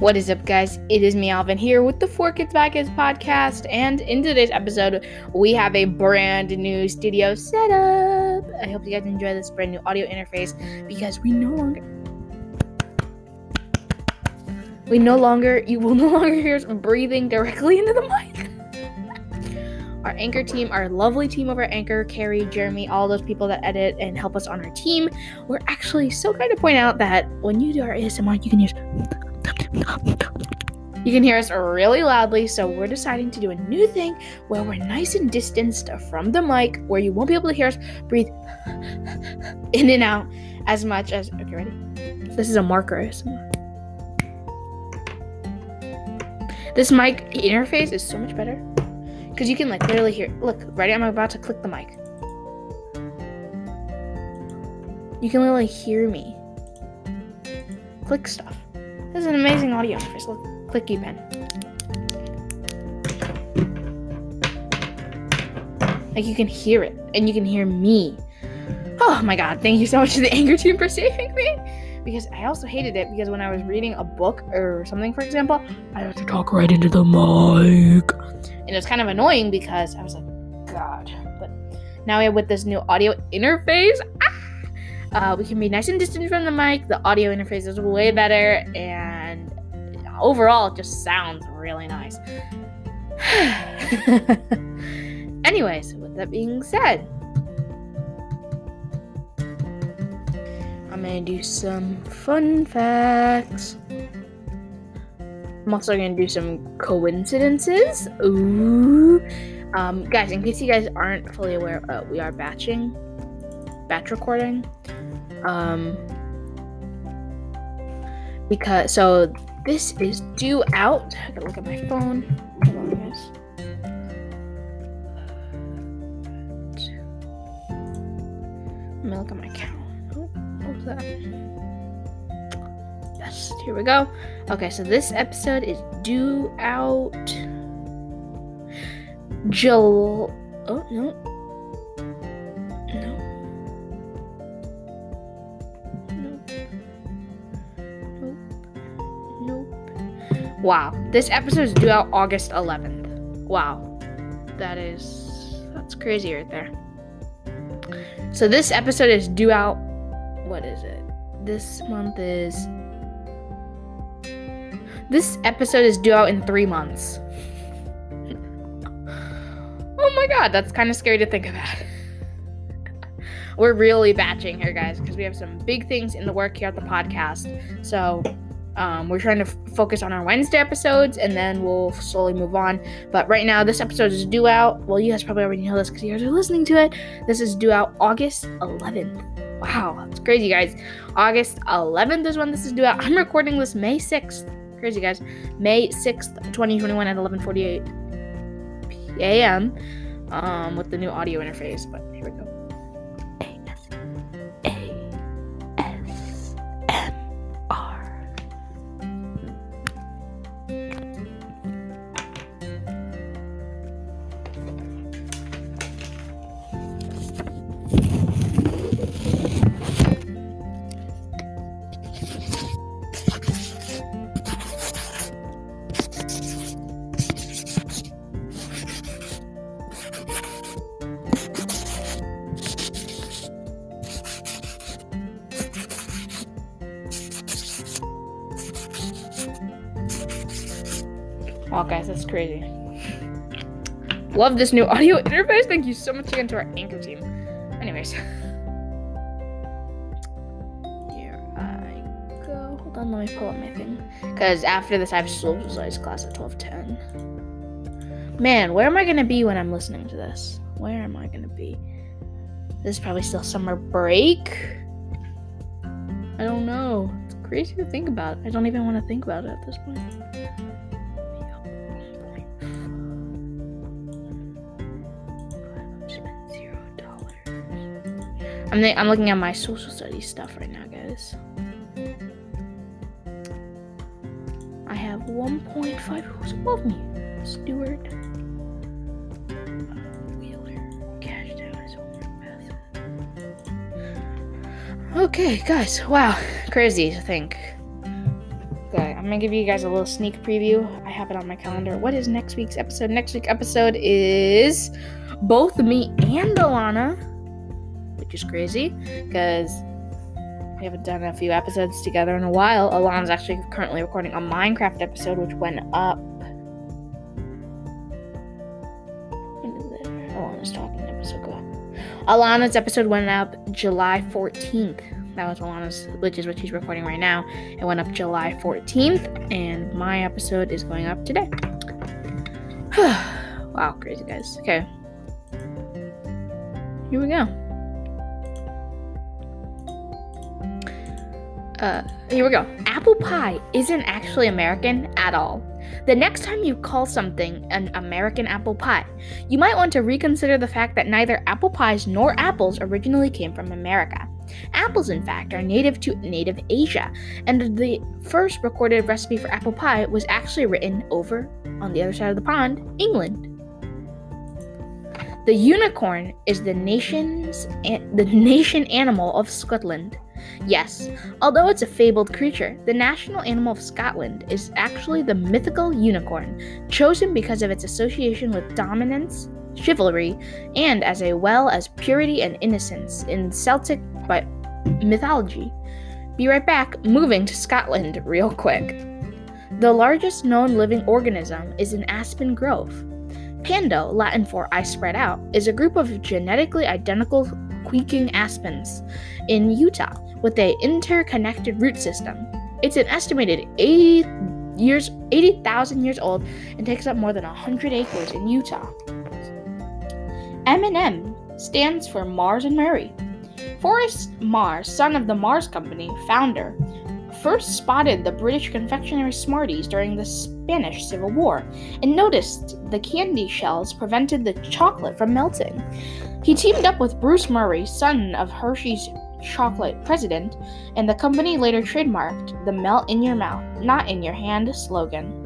What is up, guys? It is me, Alvin, here with the For Kids Podcast podcast. And in today's episode, we have a brand new studio setup. I hope you guys enjoy this brand new audio interface because we no longer. We no longer, you will no longer hear us breathing directly into the mic. our anchor team, our lovely team over Anchor, Carrie, Jeremy, all those people that edit and help us on our team, we're actually so kind to point out that when you do our ASMR, you can use you can hear us really loudly, so we're deciding to do a new thing where we're nice and distanced from the mic, where you won't be able to hear us breathe in and out as much as. Okay, ready? This is a marker This mic interface is so much better because you can like literally hear. Look, ready? I'm about to click the mic. You can literally hear me click stuff. This is an amazing audio interface. Look, clicky pen. Like you can hear it, and you can hear me. Oh my god, thank you so much to the Anchor team for saving me. Because I also hated it because when I was reading a book or something, for example, I had to talk right into the mic. And it was kind of annoying because I was like, God. But now we have with this new audio interface. Ah, uh, we can be nice and distant from the mic. The audio interface is way better, and overall, it just sounds really nice. Anyways, with that being said, I'm gonna do some fun facts. I'm also gonna do some coincidences. Ooh. Um, guys, in case you guys aren't fully aware, uh, we are batching, batch recording. Um, because so this is due out. I gotta look at my phone. Hold on, guys. Let me look at my count. Oh, what was that? Yes, here we go. Okay, so this episode is due out. Jul. Oh. No. Wow. This episode is due out August 11th. Wow. That is. That's crazy right there. So this episode is due out. What is it? This month is. This episode is due out in three months. oh my god, that's kind of scary to think about. We're really batching here, guys, because we have some big things in the work here at the podcast. So um, we're trying to f- focus on our Wednesday episodes, and then we'll slowly move on. But right now, this episode is due out. Well, you guys probably already know this because you guys are listening to it. This is due out August 11th. Wow, that's crazy, guys. August 11th is when this is due out. I'm recording this May 6th. Crazy, guys. May 6th, 2021 at 11:48 a.m. Um, with the new audio interface. But here we go. Wow, guys, that's crazy. Love this new audio interface. Thank you so much again to our anchor team. Anyways. Here I go. Hold on, let me pull up my thing. Because after this, I have social studies class at 1210. Man, where am I going to be when I'm listening to this? Where am I going to be? This is probably still summer break. I don't know. It's crazy to think about. I don't even want to think about it at this point. I'm, th- I'm looking at my social studies stuff right now, guys. I have 1.5. Who's above me? Stewart. Uh, Method. Okay, guys. Wow. Crazy to think Okay, I'm gonna give you guys a little sneak preview. I have it on my calendar. What is next week's episode? Next week's episode is both me and Alana, which is crazy because we haven't done a few episodes together in a while. Alana's actually currently recording a Minecraft episode, which went up. Alana's talking episode go. Alana's episode went up July 14th. That was Alana's, which is what she's recording right now. It went up July 14th, and my episode is going up today. wow, crazy guys. Okay. Here we go. Uh, here we go. Apple pie isn't actually American at all. The next time you call something an American apple pie, you might want to reconsider the fact that neither apple pies nor apples originally came from America. Apples, in fact, are native to native Asia, and the first recorded recipe for apple pie was actually written over on the other side of the pond, England. The unicorn is the nation's the nation animal of Scotland. Yes, although it's a fabled creature, the national animal of Scotland is actually the mythical unicorn, chosen because of its association with dominance, chivalry, and as a well as purity and innocence in Celtic mythology. Be right back, moving to Scotland real quick. The largest known living organism is an aspen grove. Pando, Latin for I spread out, is a group of genetically identical quaking aspens in Utah with a interconnected root system. It's an estimated 80 years 80,000 years old and takes up more than 100 acres in Utah. M&M stands for Mars and Murrie. Forrest Mars, son of the Mars Company founder, first spotted the British confectionery Smarties during the Spanish Civil War and noticed the candy shells prevented the chocolate from melting. He teamed up with Bruce Murrie, son of Hershey's chocolate president, and the company later trademarked the melt in your mouth, not in your hand slogan.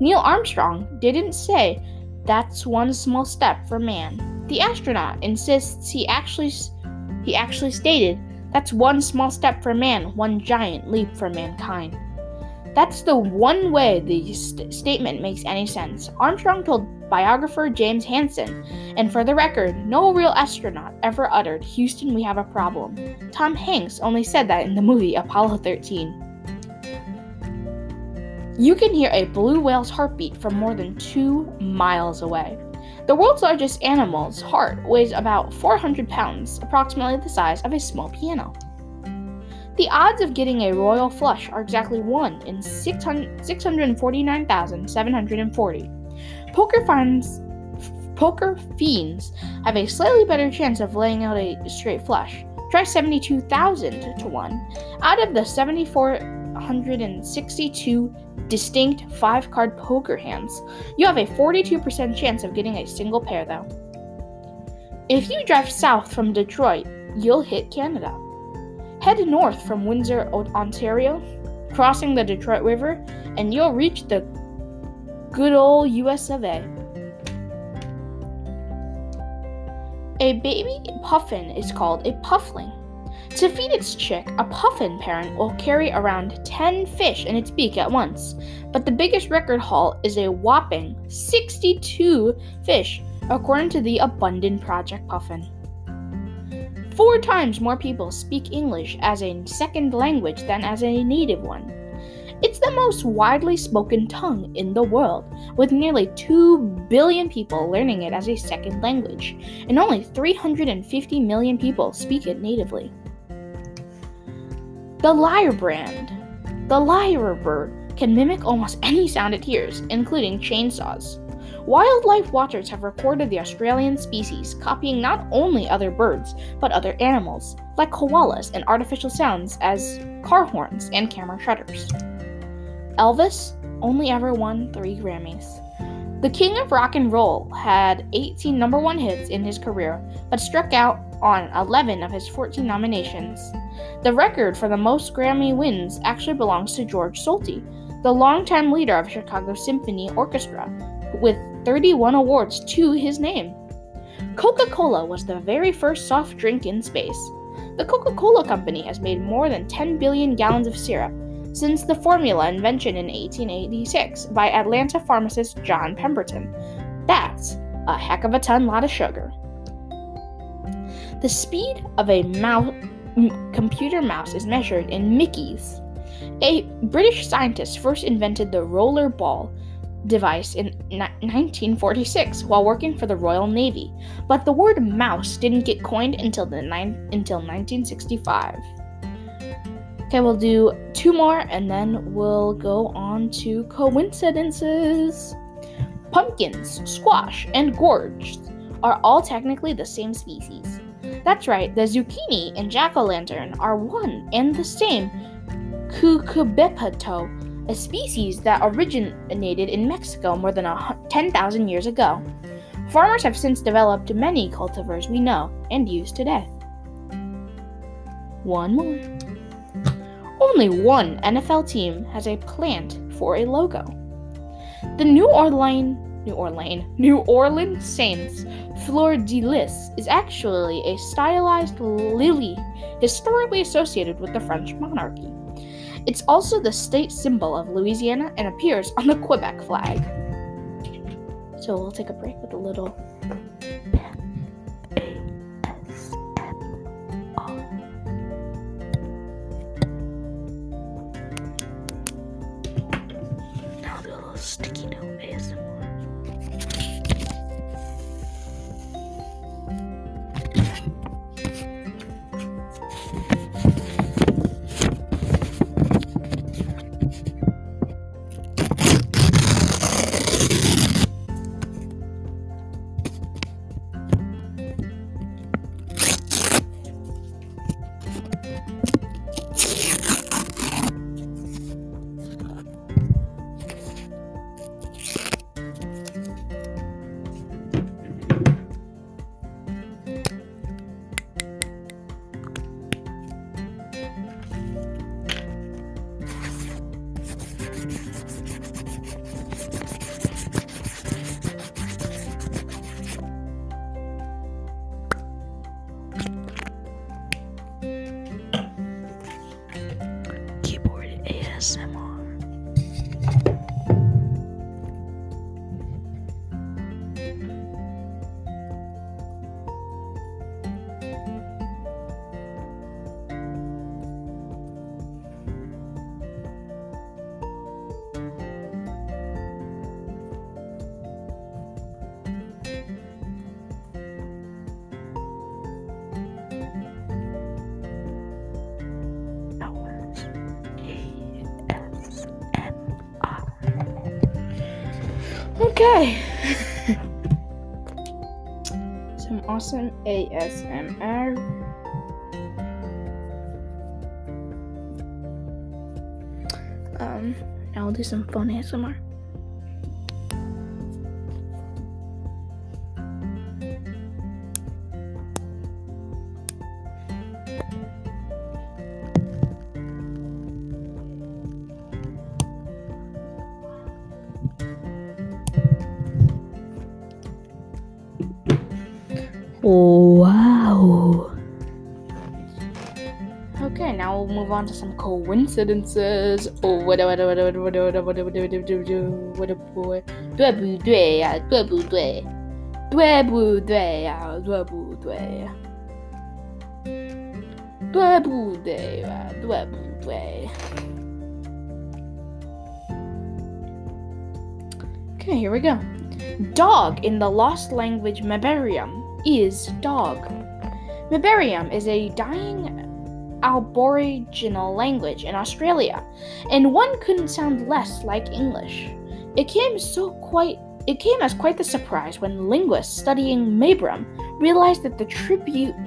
Neil Armstrong didn't say that's one small step for man. The astronaut insists he actually he actually stated that's one small step for man, one giant leap for mankind. That's the one way the st- statement makes any sense. Armstrong told biographer James Hansen, and for the record, no real astronaut ever uttered, Houston, we have a problem. Tom Hanks only said that in the movie Apollo 13. You can hear a blue whale's heartbeat from more than two miles away. The world's largest animal's heart weighs about 400 pounds, approximately the size of a small piano. The odds of getting a royal flush are exactly 1 in 649,740. Poker finds poker fiends have a slightly better chance of laying out a straight flush. Try 72,000 to 1. Out of the 7,462 distinct five card poker hands. You have a 42% chance of getting a single pair, though. If you drive south from Detroit, you'll hit Canada. Head north from Windsor, Ontario, crossing the Detroit River, and you'll reach the good old US of A. A baby puffin is called a puffling. To feed its chick, a puffin parent will carry around 10 fish in its beak at once, but the biggest record haul is a whopping 62 fish, according to the Abundant Project Puffin. Four times more people speak English as a second language than as a native one. It's the most widely spoken tongue in the world, with nearly 2 billion people learning it as a second language, and only 350 million people speak it natively. The lyre brand. The lyre bird can mimic almost any sound it hears, including chainsaws. Wildlife watchers have recorded the Australian species copying not only other birds, but other animals, like koalas and artificial sounds as car horns and camera shutters. Elvis only ever won three Grammys. The king of rock and roll had 18 number one hits in his career, but struck out on 11 of his 14 nominations. The record for the most Grammy wins actually belongs to George Solti, the longtime leader of Chicago Symphony Orchestra, with 31 awards to his name. Coca Cola was the very first soft drink in space. The Coca Cola Company has made more than 10 billion gallons of syrup, since the formula invention in 1886 by Atlanta pharmacist John Pemberton. That's a heck of a ton lot of sugar. The speed of a mouse, m- computer mouse is measured in mickeys. A British scientist first invented the roller ball device in 1946 while working for the Royal Navy, but the word mouse didn't get coined until the ni- until 1965. Okay, we'll do two more and then we'll go on to coincidences. Pumpkins, squash, and gourds are all technically the same species. That's right, the zucchini and jack o' lantern are one and the same cucurbitaceae a species that originated in Mexico more than 10,000 years ago. Farmers have since developed many cultivars we know and use today. One more. Only one NFL team has a plant for a logo. The New Orleans New Orleans, New Orleans Saints fleur de lis is actually a stylized lily historically associated with the French monarchy. It's also the state symbol of Louisiana and appears on the Quebec flag. So we'll take a break with a little Now little sticky note ASMR. Okay. Some awesome ASMR. Um, now I'll do some fun ASMR. Wow. Okay, now we'll move on to some coincidences. Oh, whatever, whatever, whatever, whatever, whatever, whatever, whatever, 对不对呀？对不对？对不对呀？对不对呀？对不对呀？对不对？Okay, here we go. Dog in the Lost Language Mabarium is dog. Mabarium is a dying Aboriginal language in Australia, and one couldn't sound less like English. It came so quite it came as quite the surprise when linguists studying Mabram realized that the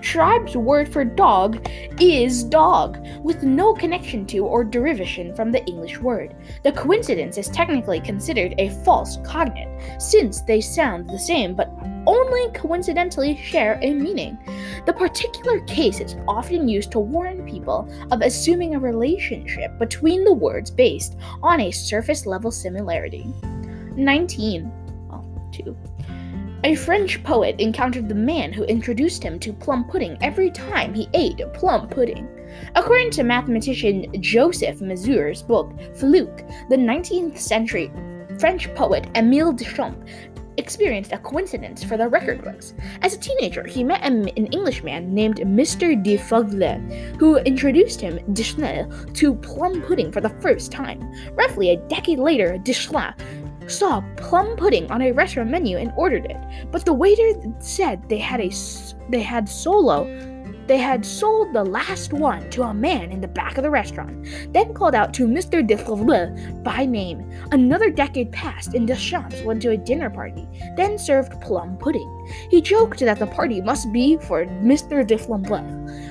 tribe's word for dog is dog, with no connection to or derivation from the English word. The coincidence is technically considered a false cognate, since they sound the same but only coincidentally share a meaning. The particular case is often used to warn people of assuming a relationship between the words based on a surface level similarity. 19. 2. A French poet encountered the man who introduced him to plum pudding every time he ate plum pudding. According to mathematician Joseph Mazur's book Fluke, the 19th century French poet Émile Deschamps experienced a coincidence for the record books. As a teenager, he met an Englishman named Mr. de Fogler, who introduced him, Deschamps, to plum pudding for the first time. Roughly a decade later, Deschamps saw plum pudding on a restaurant menu and ordered it, but the waiter said they had a they had solo they had sold the last one to a man in the back of the restaurant, then called out to Mr. de by name. Another decade passed, and Deschamps went to a dinner party, then served plum pudding. He joked that the party must be for Mr. de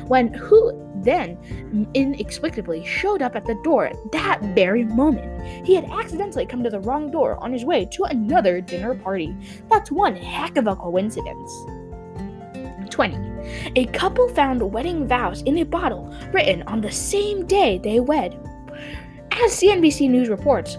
when who then inexplicably showed up at the door at that very moment. He had accidentally come to the wrong door on his way to another dinner party. That's one heck of a coincidence. 20. A couple found wedding vows in a bottle written on the same day they wed. As CNBC News reports,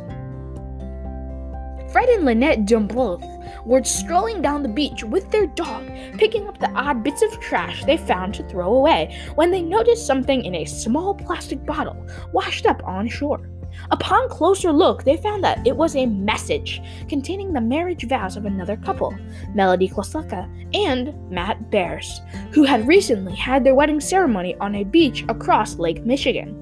Fred and Lynette Dumbloth were strolling down the beach with their dog, picking up the odd bits of trash they found to throw away when they noticed something in a small plastic bottle washed up on shore. Upon closer look, they found that it was a message containing the marriage vows of another couple, Melody Klosaka and Matt Bears, who had recently had their wedding ceremony on a beach across Lake Michigan.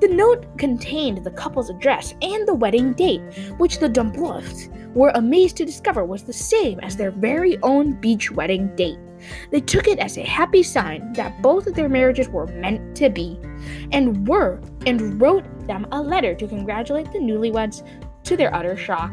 The note contained the couple's address and the wedding date, which the Dumbloths were amazed to discover was the same as their very own beach wedding date. They took it as a happy sign that both of their marriages were meant to be, and were and wrote them a letter to congratulate the newlyweds to their utter shock.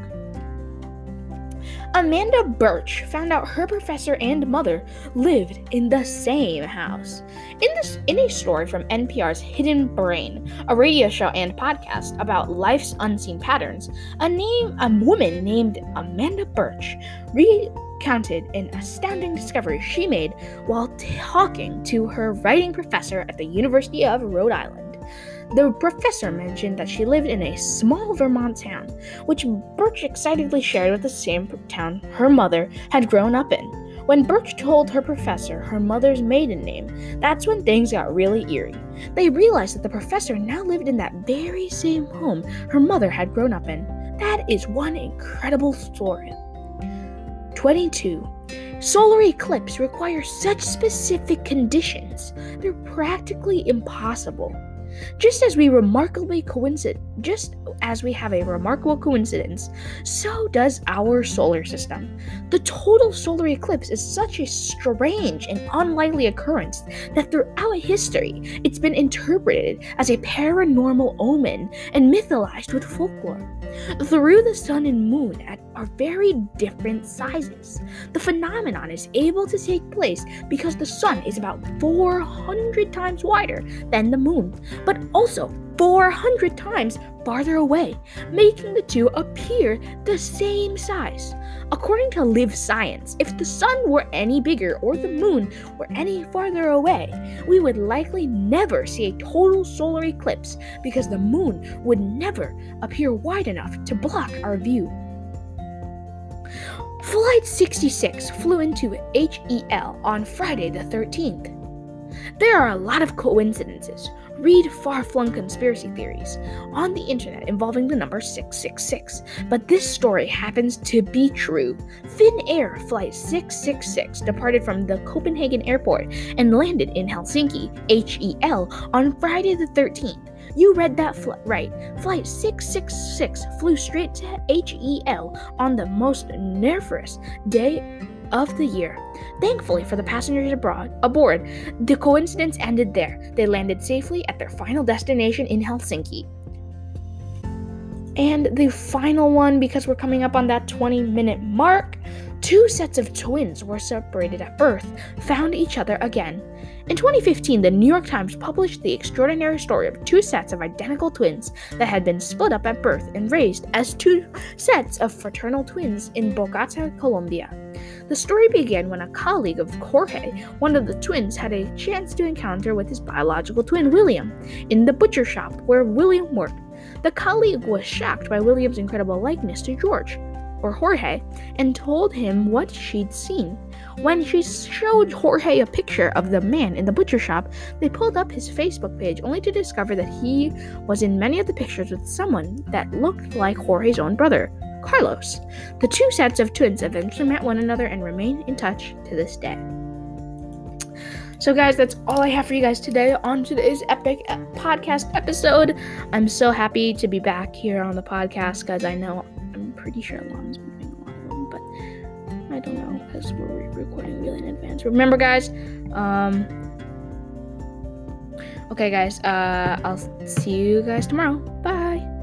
Amanda Birch found out her professor and mother lived in the same house. In this in a story from NPR's Hidden Brain, a radio show and podcast about life's unseen patterns, a name a woman named Amanda Birch recounted an astounding discovery she made while talking to her writing professor at the University of Rhode Island. The professor mentioned that she lived in a small Vermont town, which Birch excitedly shared with the same town her mother had grown up in. When Birch told her professor her mother's maiden name, that's when things got really eerie. They realized that the professor now lived in that very same home her mother had grown up in. That is one incredible story. 22. Solar eclipse require such specific conditions, they're practically impossible. Just as we remarkably coincide, just as we have a remarkable coincidence, so does our solar system. The total solar eclipse is such a strange and unlikely occurrence that throughout history it's been interpreted as a paranormal omen and mythologized with folklore. Through the sun and moon at are very different sizes. The phenomenon is able to take place because the sun is about 400 times wider than the moon, but also 400 times farther away, making the two appear the same size. According to Live Science, if the sun were any bigger or the moon were any farther away, we would likely never see a total solar eclipse because the moon would never appear wide enough to block our view. Flight 66 flew into HEL on Friday the 13th. There are a lot of coincidences, read far flung conspiracy theories on the internet involving the number 666, but this story happens to be true. Finnair Flight 666 departed from the Copenhagen airport and landed in Helsinki, HEL, on Friday the 13th. You read that fl- right. Flight 666 flew straight to HEL on the most nervous day of the year. Thankfully for the passengers abroad, aboard, the coincidence ended there. They landed safely at their final destination in Helsinki. And the final one, because we're coming up on that 20 minute mark, two sets of twins were separated at birth, found each other again. In 2015, the New York Times published the extraordinary story of two sets of identical twins that had been split up at birth and raised as two sets of fraternal twins in Bogota, Colombia. The story began when a colleague of Jorge, one of the twins, had a chance to encounter with his biological twin William in the butcher shop where William worked. The colleague was shocked by William's incredible likeness to George. or Jorge, and told him what she'd seen. When she showed Jorge a picture of the man in the butcher shop, they pulled up his Facebook page only to discover that he was in many of the pictures with someone that looked like Jorge's own brother, Carlos. The two sets of twins eventually met one another and remain in touch to this day. So, guys, that's all I have for you guys today on today's epic podcast episode. I'm so happy to be back here on the podcast, guys. I know I'm pretty sure Lon's I don't know because we're recording really in advance. Remember, guys, um, okay, guys, uh, I'll see you guys tomorrow. Bye.